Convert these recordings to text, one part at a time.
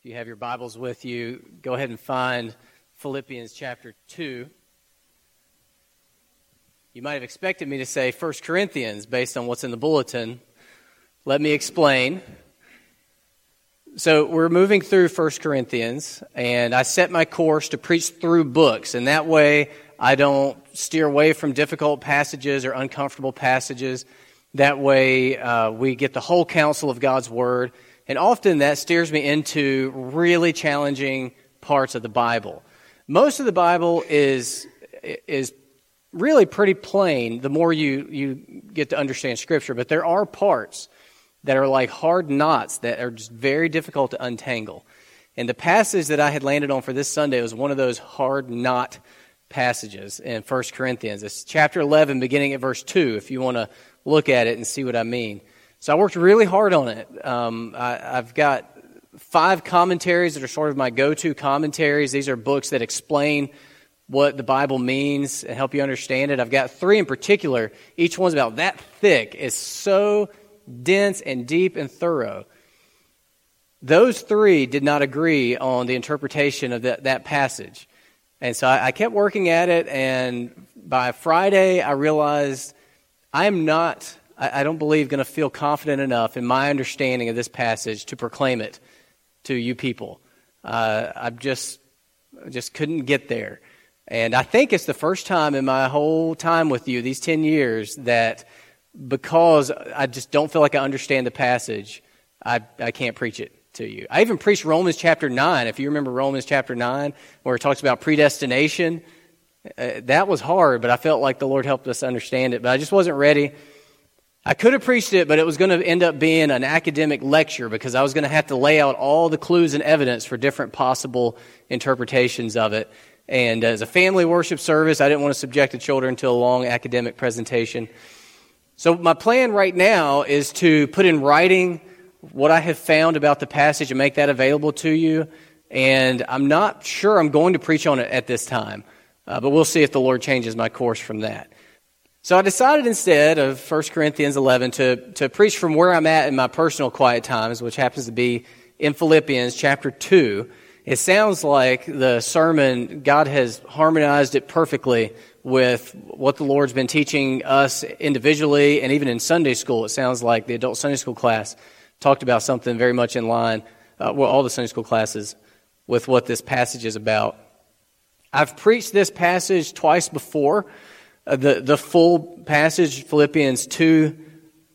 If you have your Bibles with you, go ahead and find Philippians chapter 2. You might have expected me to say 1 Corinthians based on what's in the bulletin. Let me explain. So, we're moving through 1 Corinthians, and I set my course to preach through books, and that way I don't steer away from difficult passages or uncomfortable passages. That way uh, we get the whole counsel of God's Word and often that steers me into really challenging parts of the Bible. Most of the Bible is, is really pretty plain the more you, you get to understand Scripture, but there are parts that are like hard knots that are just very difficult to untangle. And the passage that I had landed on for this Sunday was one of those hard knot passages in 1 Corinthians. It's chapter 11, beginning at verse 2, if you want to look at it and see what I mean. So I worked really hard on it. Um, I, have got five commentaries that are sort of my go to commentaries. These are books that explain what the Bible means and help you understand it. I've got three in particular. Each one's about that thick. It's so dense and deep and thorough. Those three did not agree on the interpretation of that, that passage. And so I, I kept working at it, and by Friday, I realized I am not I, I don't believe, going to feel confident enough in my understanding of this passage to proclaim it to you people. Uh, I just, just couldn't get there. And I think it's the first time in my whole time with you, these 10 years, that because I just don't feel like I understand the passage, I, I can't preach it to you. I even preached Romans chapter 9. If you remember Romans chapter 9, where it talks about predestination, uh, that was hard, but I felt like the Lord helped us understand it. But I just wasn't ready. I could have preached it, but it was going to end up being an academic lecture because I was going to have to lay out all the clues and evidence for different possible interpretations of it. And as a family worship service, I didn't want to subject the children to a long academic presentation. So my plan right now is to put in writing what I have found about the passage and make that available to you. And I'm not sure I'm going to preach on it at this time, uh, but we'll see if the Lord changes my course from that. So I decided instead of 1 Corinthians 11 to, to preach from where I'm at in my personal quiet times, which happens to be in Philippians chapter 2. It sounds like the sermon, God has harmonized it perfectly with what the Lord's been teaching us individually and even in Sunday school. It sounds like the adult Sunday school class talked about something very much in line, uh, well, all the Sunday school classes, with what this passage is about. I've preached this passage twice before. Uh, the, the full passage, Philippians 2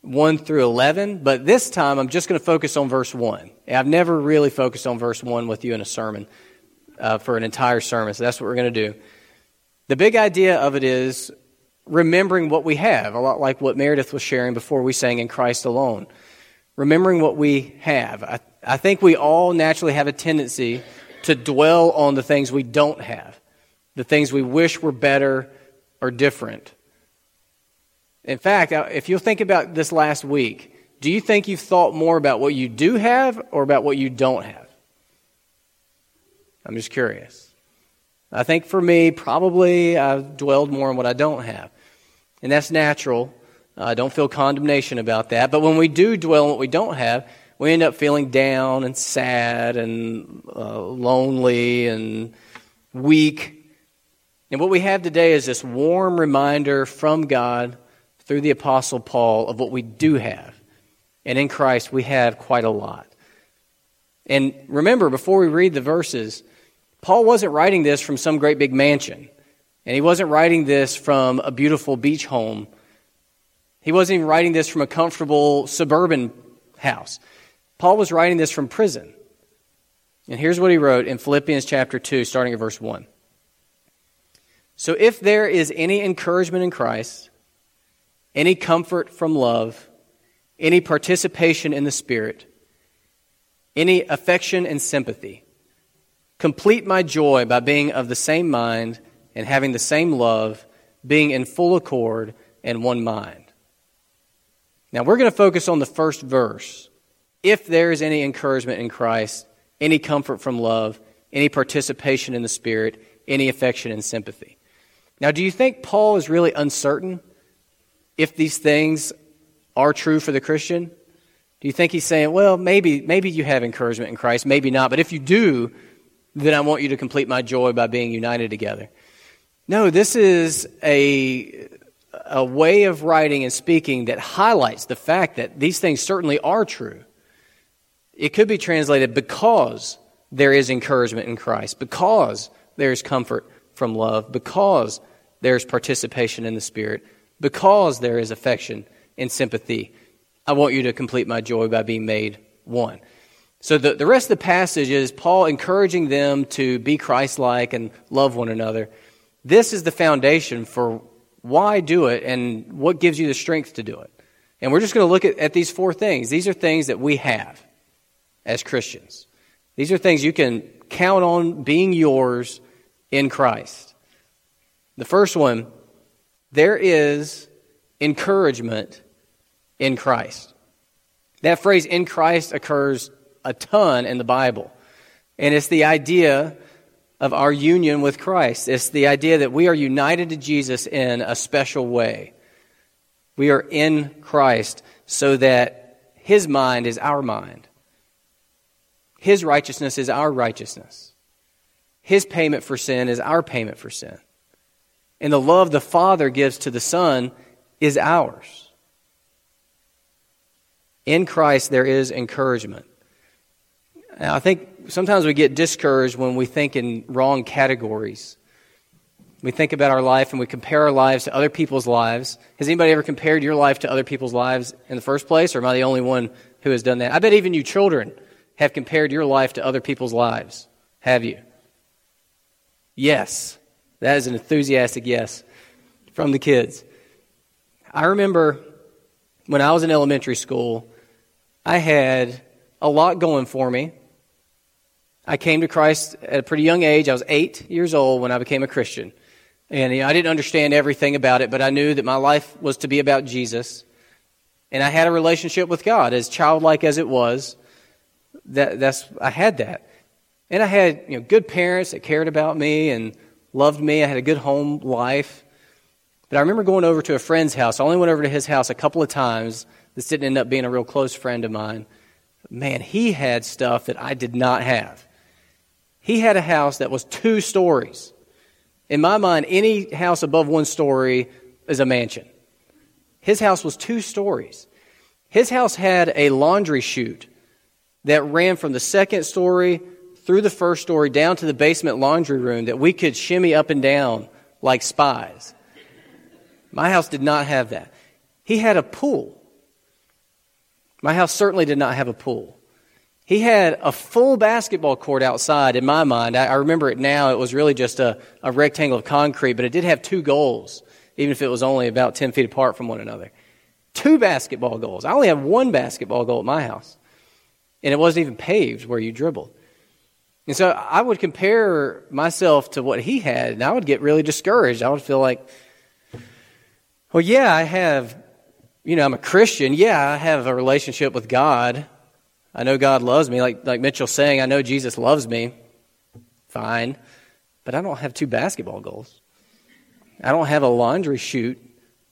1 through 11, but this time I'm just going to focus on verse 1. I've never really focused on verse 1 with you in a sermon uh, for an entire sermon, so that's what we're going to do. The big idea of it is remembering what we have, a lot like what Meredith was sharing before we sang in Christ alone. Remembering what we have. I, I think we all naturally have a tendency to dwell on the things we don't have, the things we wish were better are different. In fact, if you'll think about this last week, do you think you've thought more about what you do have or about what you don't have? I'm just curious. I think for me, probably I've dwelled more on what I don't have. And that's natural. I don't feel condemnation about that. But when we do dwell on what we don't have, we end up feeling down and sad and uh, lonely and weak and what we have today is this warm reminder from God through the Apostle Paul of what we do have. And in Christ, we have quite a lot. And remember, before we read the verses, Paul wasn't writing this from some great big mansion. And he wasn't writing this from a beautiful beach home. He wasn't even writing this from a comfortable suburban house. Paul was writing this from prison. And here's what he wrote in Philippians chapter 2, starting at verse 1. So if there is any encouragement in Christ, any comfort from love, any participation in the Spirit, any affection and sympathy, complete my joy by being of the same mind and having the same love, being in full accord and one mind. Now we're going to focus on the first verse. If there is any encouragement in Christ, any comfort from love, any participation in the Spirit, any affection and sympathy. Now, do you think Paul is really uncertain if these things are true for the Christian? Do you think he's saying, well, maybe, maybe you have encouragement in Christ, maybe not, but if you do, then I want you to complete my joy by being united together? No, this is a, a way of writing and speaking that highlights the fact that these things certainly are true. It could be translated because there is encouragement in Christ, because there is comfort from love, because there is participation in the Spirit, because there is affection and sympathy. I want you to complete my joy by being made one. So the, the rest of the passage is Paul encouraging them to be Christ like and love one another. This is the foundation for why do it and what gives you the strength to do it. And we're just going to look at, at these four things. These are things that we have as Christians. These are things you can count on being yours in Christ. The first one, there is encouragement in Christ. That phrase in Christ occurs a ton in the Bible. And it's the idea of our union with Christ. It's the idea that we are united to Jesus in a special way. We are in Christ so that his mind is our mind. His righteousness is our righteousness. His payment for sin is our payment for sin. And the love the Father gives to the Son is ours. In Christ, there is encouragement. I think sometimes we get discouraged when we think in wrong categories. We think about our life and we compare our lives to other people's lives. Has anybody ever compared your life to other people's lives in the first place, or am I the only one who has done that? I bet even you children have compared your life to other people's lives. Have you? Yes. That is an enthusiastic yes from the kids. I remember when I was in elementary school, I had a lot going for me. I came to Christ at a pretty young age. I was eight years old when I became a Christian. And you know, I didn't understand everything about it, but I knew that my life was to be about Jesus. And I had a relationship with God, as childlike as it was. That, that's, I had that. And I had you know, good parents that cared about me and loved me. I had a good home life. But I remember going over to a friend's house. I only went over to his house a couple of times. This didn't end up being a real close friend of mine. Man, he had stuff that I did not have. He had a house that was two stories. In my mind, any house above one story is a mansion. His house was two stories. His house had a laundry chute that ran from the second story through the first story down to the basement laundry room that we could shimmy up and down like spies. My house did not have that. He had a pool. My house certainly did not have a pool. He had a full basketball court outside, in my mind. I, I remember it now. It was really just a, a rectangle of concrete, but it did have two goals, even if it was only about 10 feet apart from one another. Two basketball goals. I only have one basketball goal at my house. And it wasn't even paved where you dribbled. And so I would compare myself to what he had, and I would get really discouraged. I would feel like, well, yeah, I have, you know, I'm a Christian. Yeah, I have a relationship with God. I know God loves me. Like, like Mitchell's saying, I know Jesus loves me. Fine. But I don't have two basketball goals. I don't have a laundry chute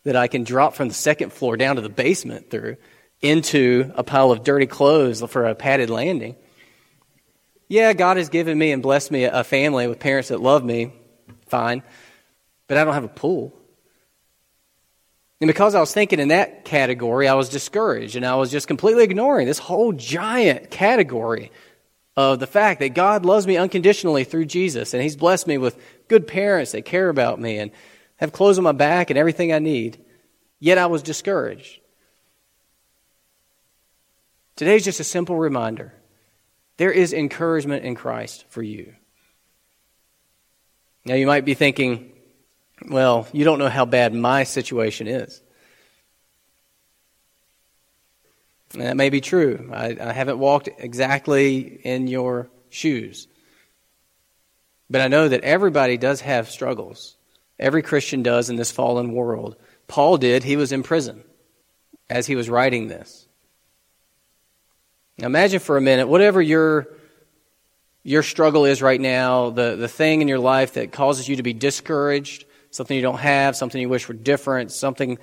that I can drop from the second floor down to the basement through into a pile of dirty clothes for a padded landing. Yeah, God has given me and blessed me a family with parents that love me. Fine. But I don't have a pool. And because I was thinking in that category, I was discouraged and I was just completely ignoring this whole giant category of the fact that God loves me unconditionally through Jesus and He's blessed me with good parents that care about me and have clothes on my back and everything I need. Yet I was discouraged. Today is just a simple reminder there is encouragement in Christ for you. Now you might be thinking, well, you don't know how bad my situation is. And that may be true. I, I haven't walked exactly in your shoes. But I know that everybody does have struggles. Every Christian does in this fallen world. Paul did. He was in prison as he was writing this. Now imagine for a minute, whatever your, your struggle is right now, the, the thing in your life that causes you to be discouraged, something you don't have, something you wish were different, something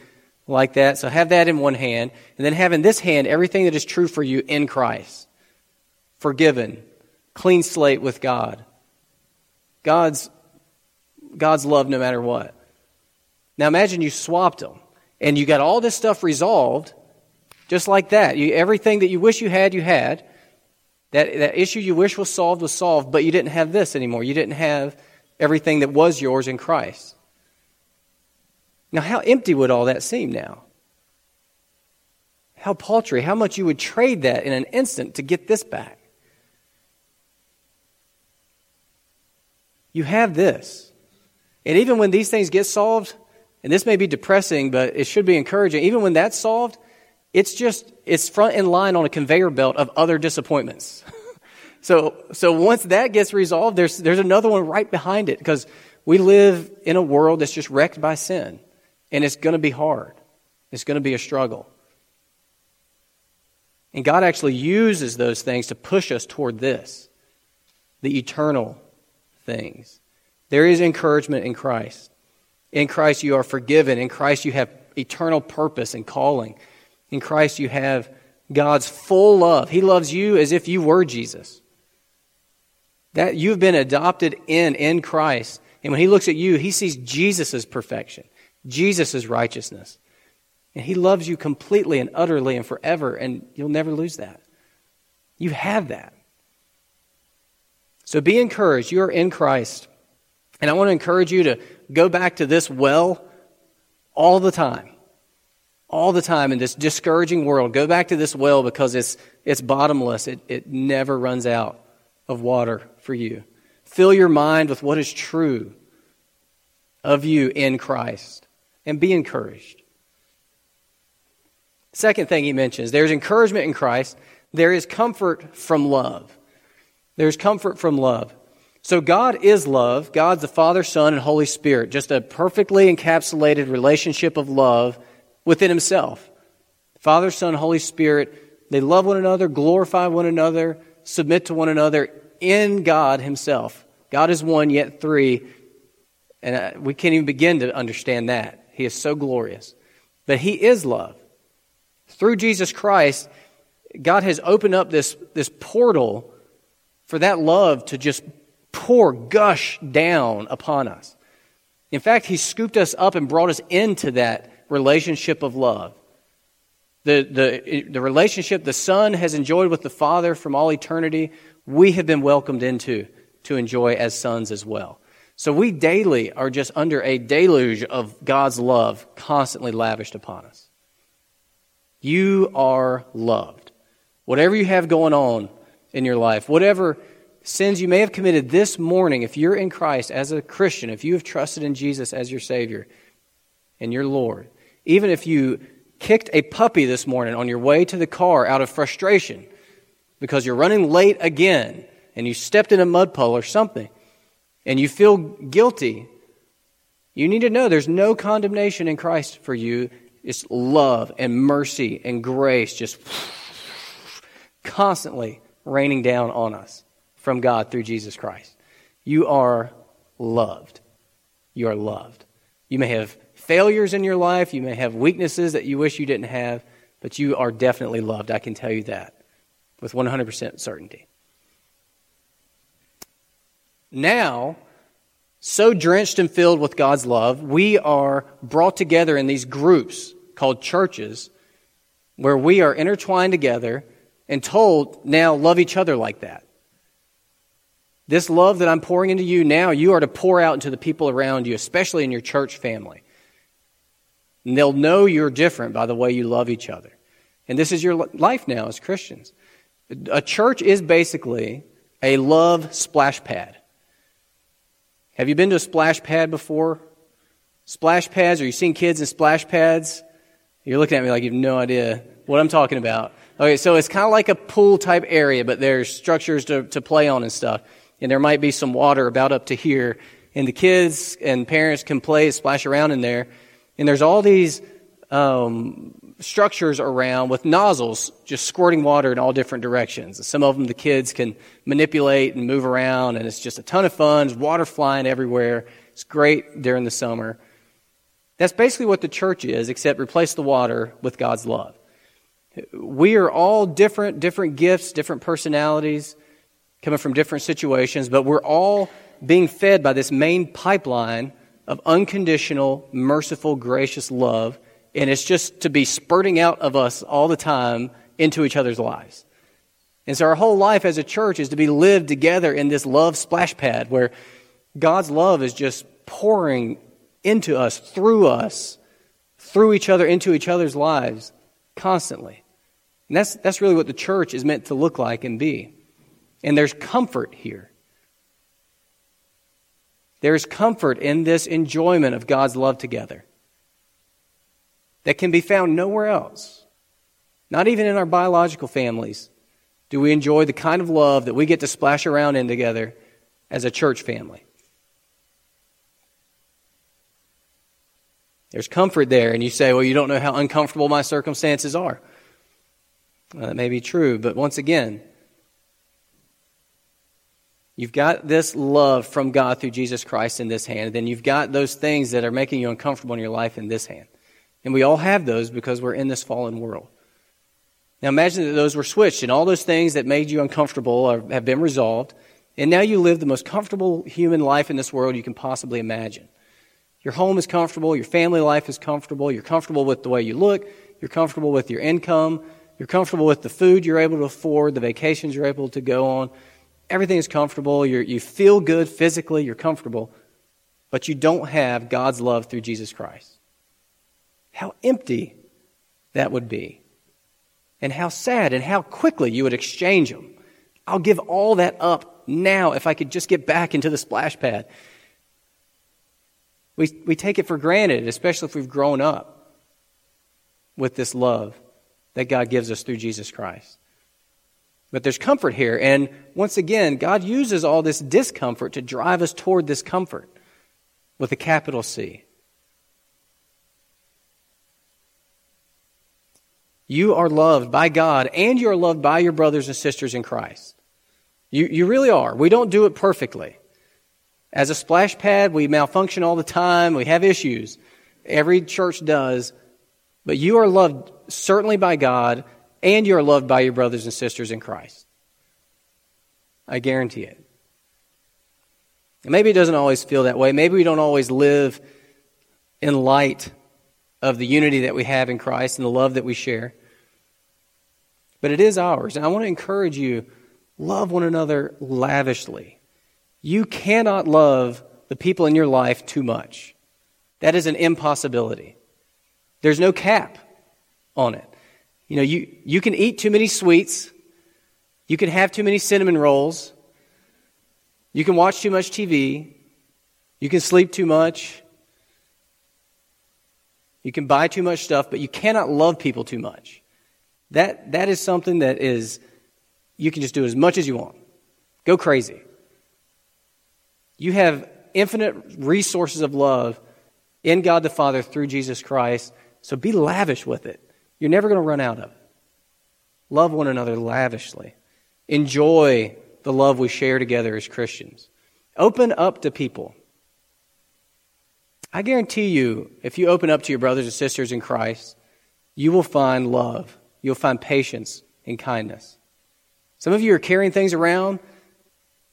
like that. So have that in one hand. And then have in this hand everything that is true for you in Christ. Forgiven. Clean slate with God. God's, God's love no matter what. Now imagine you swapped them and you got all this stuff resolved just like that. You, everything that you wish you had, you had. That, that issue you wish was solved was solved, but you didn't have this anymore. You didn't have everything that was yours in Christ. Now, how empty would all that seem now? How paltry, how much you would trade that in an instant to get this back. You have this. And even when these things get solved, and this may be depressing, but it should be encouraging, even when that's solved, it's just, it's front in line on a conveyor belt of other disappointments. so, so once that gets resolved, there's, there's another one right behind it because we live in a world that's just wrecked by sin. And it's going to be hard. It's going to be a struggle. And God actually uses those things to push us toward this the eternal things. There is encouragement in Christ. In Christ, you are forgiven. In Christ, you have eternal purpose and calling. In Christ, you have God's full love. He loves you as if you were Jesus. That you've been adopted in in Christ. And when he looks at you, he sees Jesus' perfection, Jesus' righteousness. And he loves you completely and utterly and forever, and you'll never lose that. You have that. So be encouraged. You are in Christ. And I want to encourage you to go back to this well all the time all the time in this discouraging world. Go back to this well because it's, it's bottomless. It, it never runs out of water for you. Fill your mind with what is true of you in Christ and be encouraged. Second thing he mentions there's encouragement in Christ, there is comfort from love. There's comfort from love. So God is love. God's the Father, Son, and Holy Spirit. Just a perfectly encapsulated relationship of love within himself. Father, Son, Holy Spirit, they love one another, glorify one another, submit to one another in God himself. God is one, yet three. And uh, we can't even begin to understand that. He is so glorious. But he is love. Through Jesus Christ, God has opened up this, this portal for that love to just pour, gush down upon us. In fact, He scooped us up and brought us into that relationship of love. The, the, the relationship the Son has enjoyed with the Father from all eternity, we have been welcomed into to enjoy as sons as well. So we daily are just under a deluge of God's love constantly lavished upon us. You are loved. Whatever you have going on in your life, whatever sins you may have committed this morning, if you're in Christ as a Christian, if you have trusted in Jesus as your Savior and your Lord, even if you kicked a puppy this morning on your way to the car out of frustration because you're running late again and you stepped in a mud puddle or something and you feel guilty, you need to know there's no condemnation in Christ for you. It's love and mercy and grace just constantly raining down on us from God through Jesus Christ. You are loved. You are loved. You may have failures in your life, you may have weaknesses that you wish you didn't have, but you are definitely loved. I can tell you that with 100% certainty. Now, so drenched and filled with God's love, we are brought together in these groups called churches where we are intertwined together and told, now love each other like that. This love that I'm pouring into you now, you are to pour out into the people around you, especially in your church family. And they'll know you're different by the way you love each other. And this is your life now as Christians. A church is basically a love splash pad. Have you been to a splash pad before? Splash pads, or you seen kids in splash pads? You're looking at me like you have no idea what I'm talking about. Okay, so it's kind of like a pool type area, but there's structures to, to play on and stuff. And there might be some water about up to here. And the kids and parents can play, splash around in there. And there's all these um, structures around with nozzles just squirting water in all different directions. Some of them the kids can manipulate and move around, and it's just a ton of fun. There's water flying everywhere. It's great during the summer. That's basically what the church is, except replace the water with God's love. We are all different, different gifts, different personalities, coming from different situations, but we're all being fed by this main pipeline of unconditional, merciful, gracious love. And it's just to be spurting out of us all the time into each other's lives. And so our whole life as a church is to be lived together in this love splash pad where God's love is just pouring into us, through us, through each other, into each other's lives constantly. And that's, that's really what the church is meant to look like and be. And there's comfort here. There's comfort in this enjoyment of God's love together that can be found nowhere else. Not even in our biological families do we enjoy the kind of love that we get to splash around in together as a church family. There's comfort there, and you say, Well, you don't know how uncomfortable my circumstances are. Well, that may be true, but once again, you've got this love from God through Jesus Christ in this hand, and then you've got those things that are making you uncomfortable in your life in this hand. And we all have those because we're in this fallen world. Now imagine that those were switched, and all those things that made you uncomfortable have been resolved, and now you live the most comfortable human life in this world you can possibly imagine. Your home is comfortable, your family life is comfortable, you're comfortable with the way you look, you're comfortable with your income, you're comfortable with the food you're able to afford, the vacations you're able to go on. Everything is comfortable, you you feel good physically, you're comfortable, but you don't have God's love through Jesus Christ. How empty that would be. And how sad and how quickly you would exchange them. I'll give all that up now if I could just get back into the splash pad. We, we take it for granted, especially if we've grown up with this love that God gives us through Jesus Christ. But there's comfort here. And once again, God uses all this discomfort to drive us toward this comfort with a capital C. You are loved by God and you are loved by your brothers and sisters in Christ. You, you really are. We don't do it perfectly. As a splash pad, we malfunction all the time. We have issues. Every church does. But you are loved certainly by God, and you are loved by your brothers and sisters in Christ. I guarantee it. And maybe it doesn't always feel that way. Maybe we don't always live in light of the unity that we have in Christ and the love that we share. But it is ours. And I want to encourage you love one another lavishly. You cannot love the people in your life too much. That is an impossibility. There's no cap on it. You know, you, you can eat too many sweets. You can have too many cinnamon rolls. You can watch too much TV. You can sleep too much. You can buy too much stuff, but you cannot love people too much. That, that is something that is, you can just do as much as you want. Go crazy. You have infinite resources of love in God the Father through Jesus Christ, so be lavish with it. You're never going to run out of. Love one another lavishly. Enjoy the love we share together as Christians. Open up to people. I guarantee you, if you open up to your brothers and sisters in Christ, you will find love. You'll find patience and kindness. Some of you are carrying things around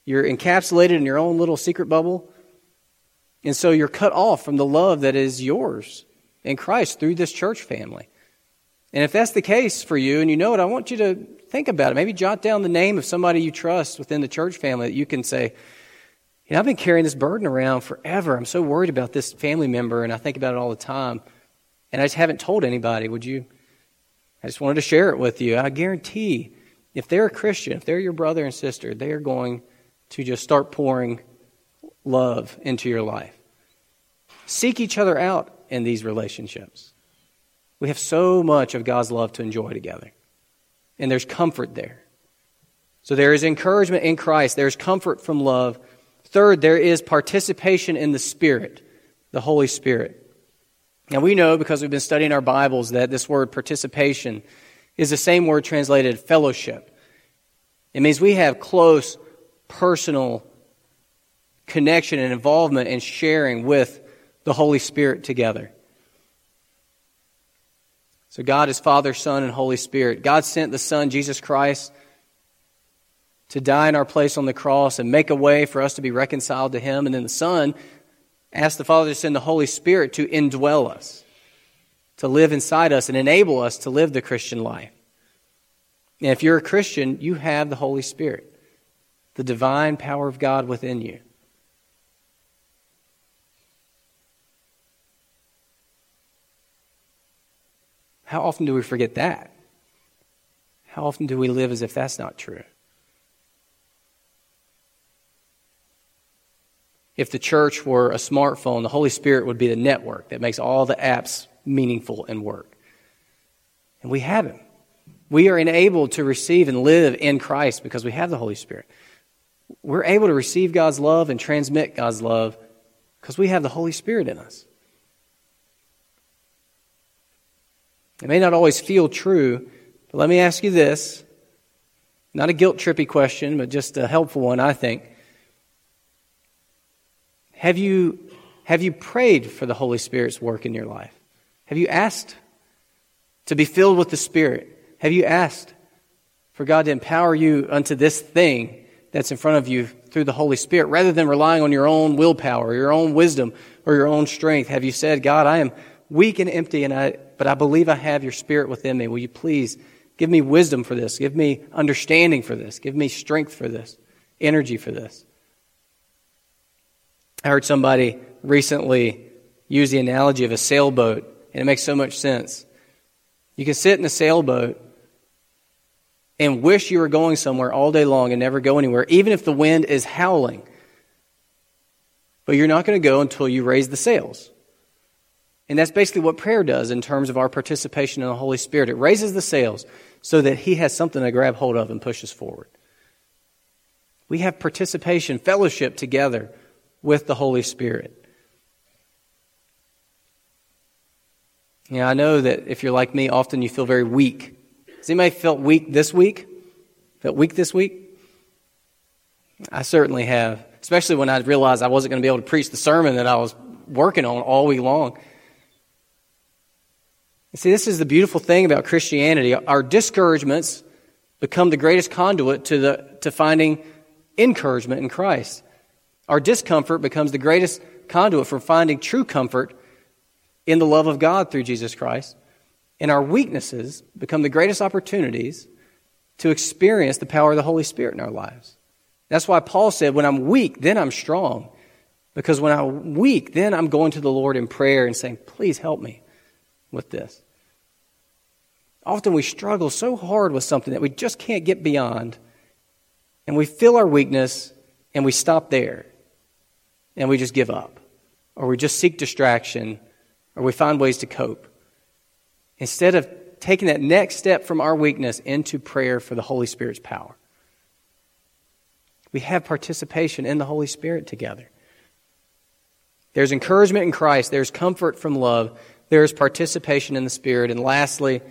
you're encapsulated in your own little secret bubble. And so you're cut off from the love that is yours in Christ through this church family. And if that's the case for you and you know it, I want you to think about it. Maybe jot down the name of somebody you trust within the church family that you can say, you know, I've been carrying this burden around forever. I'm so worried about this family member and I think about it all the time. And I just haven't told anybody. Would you? I just wanted to share it with you. I guarantee if they're a Christian, if they're your brother and sister, they are going to just start pouring love into your life. Seek each other out in these relationships. We have so much of God's love to enjoy together, and there's comfort there. So there is encouragement in Christ, there's comfort from love. Third, there is participation in the Spirit, the Holy Spirit. Now we know because we've been studying our Bibles that this word participation is the same word translated fellowship. It means we have close personal connection and involvement and sharing with the Holy Spirit together. So God is Father, Son, and Holy Spirit. God sent the Son, Jesus Christ, to die in our place on the cross and make a way for us to be reconciled to Him. And then the Son asked the Father to send the Holy Spirit to indwell us, to live inside us and enable us to live the Christian life. And if you're a Christian, you have the Holy Spirit, the divine power of God within you. How often do we forget that? How often do we live as if that's not true? If the church were a smartphone, the Holy Spirit would be the network that makes all the apps meaningful and work. And we have Him. We are enabled to receive and live in Christ because we have the Holy Spirit. We're able to receive God's love and transmit God's love because we have the Holy Spirit in us. It may not always feel true, but let me ask you this. Not a guilt trippy question, but just a helpful one, I think. Have you, have you prayed for the Holy Spirit's work in your life? Have you asked to be filled with the Spirit? Have you asked for God to empower you unto this thing that's in front of you through the Holy Spirit rather than relying on your own willpower, your own wisdom, or your own strength? Have you said, God, I am weak and empty, and I, but I believe I have your Spirit within me. Will you please give me wisdom for this? Give me understanding for this. Give me strength for this, energy for this. I heard somebody recently use the analogy of a sailboat, and it makes so much sense. You can sit in a sailboat and wish you were going somewhere all day long and never go anywhere, even if the wind is howling. But you're not going to go until you raise the sails. And that's basically what prayer does in terms of our participation in the Holy Spirit. It raises the sails so that He has something to grab hold of and push us forward. We have participation, fellowship together with the Holy Spirit. Yeah, I know that if you're like me, often you feel very weak has anybody felt weak this week? Felt weak this week? I certainly have, especially when I realized I wasn't going to be able to preach the sermon that I was working on all week long. See, this is the beautiful thing about Christianity. Our discouragements become the greatest conduit to, the, to finding encouragement in Christ. Our discomfort becomes the greatest conduit for finding true comfort in the love of God through Jesus Christ and our weaknesses become the greatest opportunities to experience the power of the Holy Spirit in our lives. That's why Paul said, When I'm weak, then I'm strong. Because when I'm weak, then I'm going to the Lord in prayer and saying, Please help me with this. Often we struggle so hard with something that we just can't get beyond, and we feel our weakness and we stop there and we just give up, or we just seek distraction, or we find ways to cope. Instead of taking that next step from our weakness into prayer for the Holy Spirit's power. We have participation in the Holy Spirit together. There's encouragement in Christ, there's comfort from love, there's participation in the Spirit, and lastly,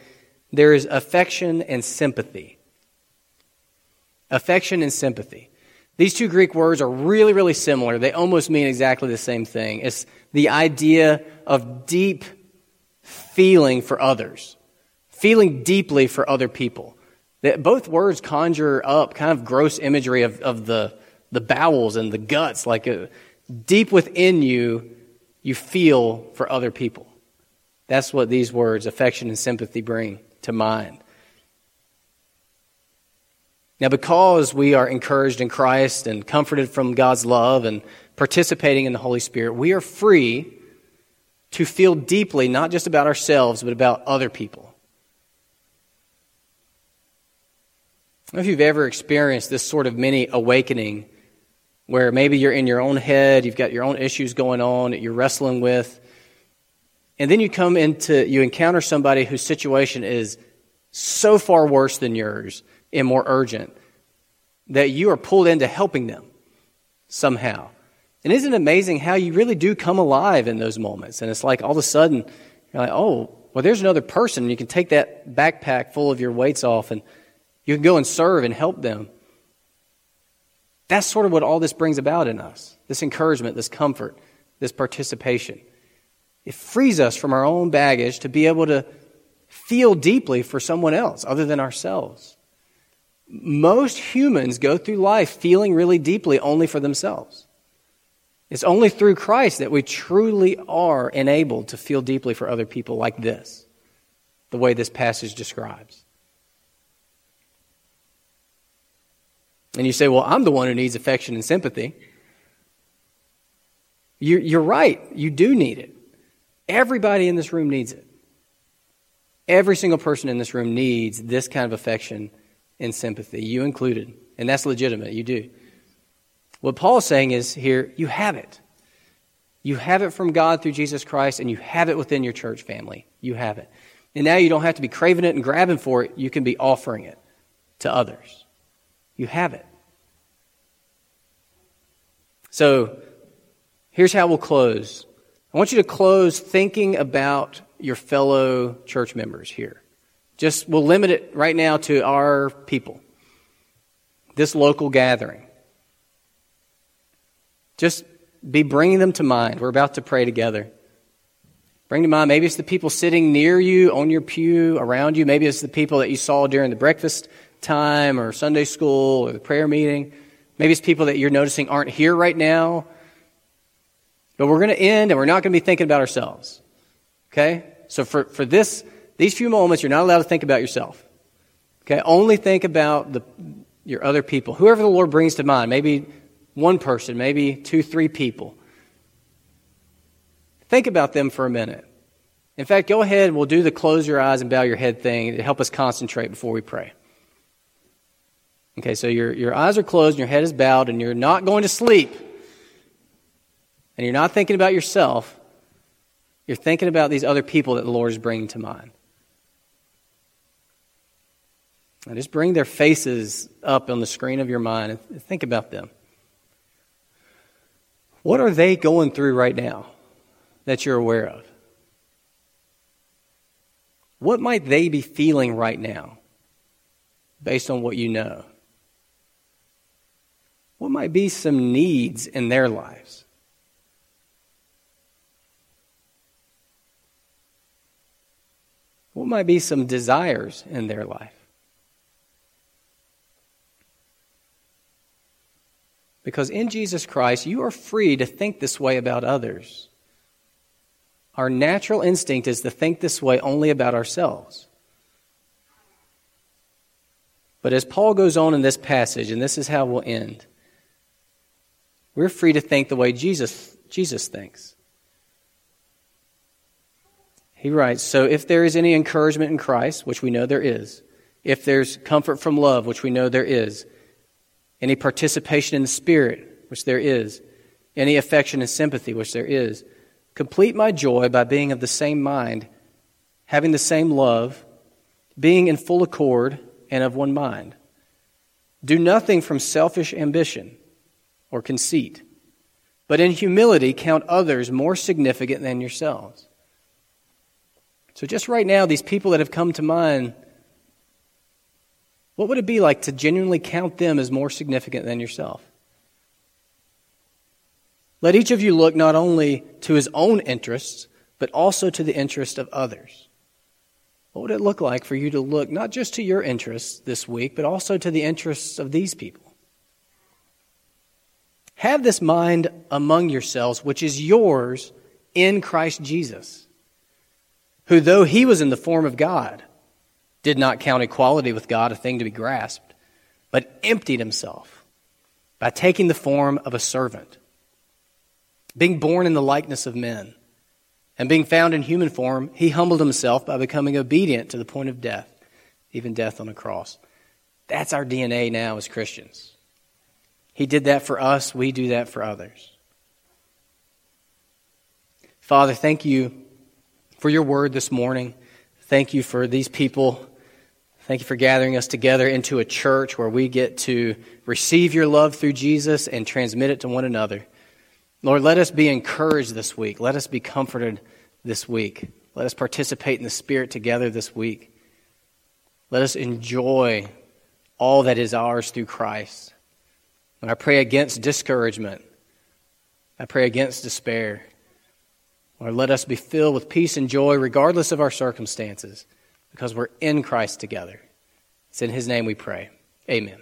there is affection and sympathy. Affection and sympathy. These two Greek words are really, really similar. They almost mean exactly the same thing. It's the idea of deep feeling for others, feeling deeply for other people. Both words conjure up kind of gross imagery of, of the, the bowels and the guts, like a, uh, deep within you, you feel for other people. That's what these words, affection and sympathy, bring to mind. Now, because we are encouraged in Christ and comforted from God's love and participating in the Holy Spirit, we are free to feel deeply, not just about ourselves, but about other people. I don't know if you've ever experienced this sort of mini awakening where maybe you're in your own head, you've got your own issues going on that you're wrestling with, and then you come into, you encounter somebody whose situation is so far worse than yours and more urgent that you are pulled into helping them somehow. And isn't it amazing how you really do come alive in those moments? And it's like all of a sudden, you're like, oh, well, there's another person. You can take that backpack full of your weights off and you can go and serve and help them. That's sort of what all this brings about in us this encouragement, this comfort, this participation. It frees us from our own baggage to be able to feel deeply for someone else other than ourselves. Most humans go through life feeling really deeply only for themselves. It's only through Christ that we truly are enabled to feel deeply for other people like this, the way this passage describes. And you say, well, I'm the one who needs affection and sympathy. You're right. You do need it. Everybody in this room needs it. Every single person in this room needs this kind of affection and sympathy, you included. And that's legitimate. You do. What Paul's saying is here, you have it. You have it from God through Jesus Christ, and you have it within your church family. You have it. And now you don't have to be craving it and grabbing for it. You can be offering it to others. You have it. So here's how we'll close. I want you to close thinking about your fellow church members here. Just, we'll limit it right now to our people, this local gathering. Just be bringing them to mind. We're about to pray together. Bring to mind, maybe it's the people sitting near you, on your pew, around you. Maybe it's the people that you saw during the breakfast time or Sunday school or the prayer meeting. Maybe it's people that you're noticing aren't here right now. But we're going to end and we're not going to be thinking about ourselves. Okay? So for, for this, these few moments, you're not allowed to think about yourself. Okay? Only think about the, your other people. Whoever the Lord brings to mind. Maybe one person, maybe two, three people. Think about them for a minute. In fact, go ahead and we'll do the close your eyes and bow your head thing to help us concentrate before we pray. Okay, so your, your eyes are closed and your head is bowed and you're not going to sleep. And you're not thinking about yourself. You're thinking about these other people that the Lord is bringing to mind. And just bring their faces up on the screen of your mind and think about them. What are they going through right now that you're aware of? What might they be feeling right now based on what you know? What might be some needs in their lives? What might be some desires in their life? Because in Jesus Christ, you are free to think this way about others. Our natural instinct is to think this way only about ourselves. But as Paul goes on in this passage, and this is how we'll end, we're free to think the way Jesus, Jesus thinks. He writes So if there is any encouragement in Christ, which we know there is, if there's comfort from love, which we know there is, any participation in the Spirit, which there is, any affection and sympathy, which there is. Complete my joy by being of the same mind, having the same love, being in full accord and of one mind. Do nothing from selfish ambition or conceit, but in humility count others more significant than yourselves. So, just right now, these people that have come to mind what would it be like to genuinely count them as more significant than yourself? Let each of you look not only to his own interests, but also to the interest of others. What would it look like for you to look not just to your interests this week, but also to the interests of these people? Have this mind among yourselves, which is yours in Christ Jesus, who, though he was in the form of God, did not count equality with God a thing to be grasped, but emptied himself by taking the form of a servant, being born in the likeness of men. And being found in human form, he humbled himself by becoming obedient to the point of death, even death on a cross. That's our DNA now as Christians. He did that for us, we do that for others. Father, thank you for your word this morning. Thank you for these people Thank you for gathering us together into a church where we get to receive your love through Jesus and transmit it to one another. Lord, let us be encouraged this week. Let us be comforted this week. Let us participate in the Spirit together this week. Let us enjoy all that is ours through Christ. And I pray against discouragement. I pray against despair. Lord, let us be filled with peace and joy regardless of our circumstances because we're in Christ together. It's in His name we pray. Amen.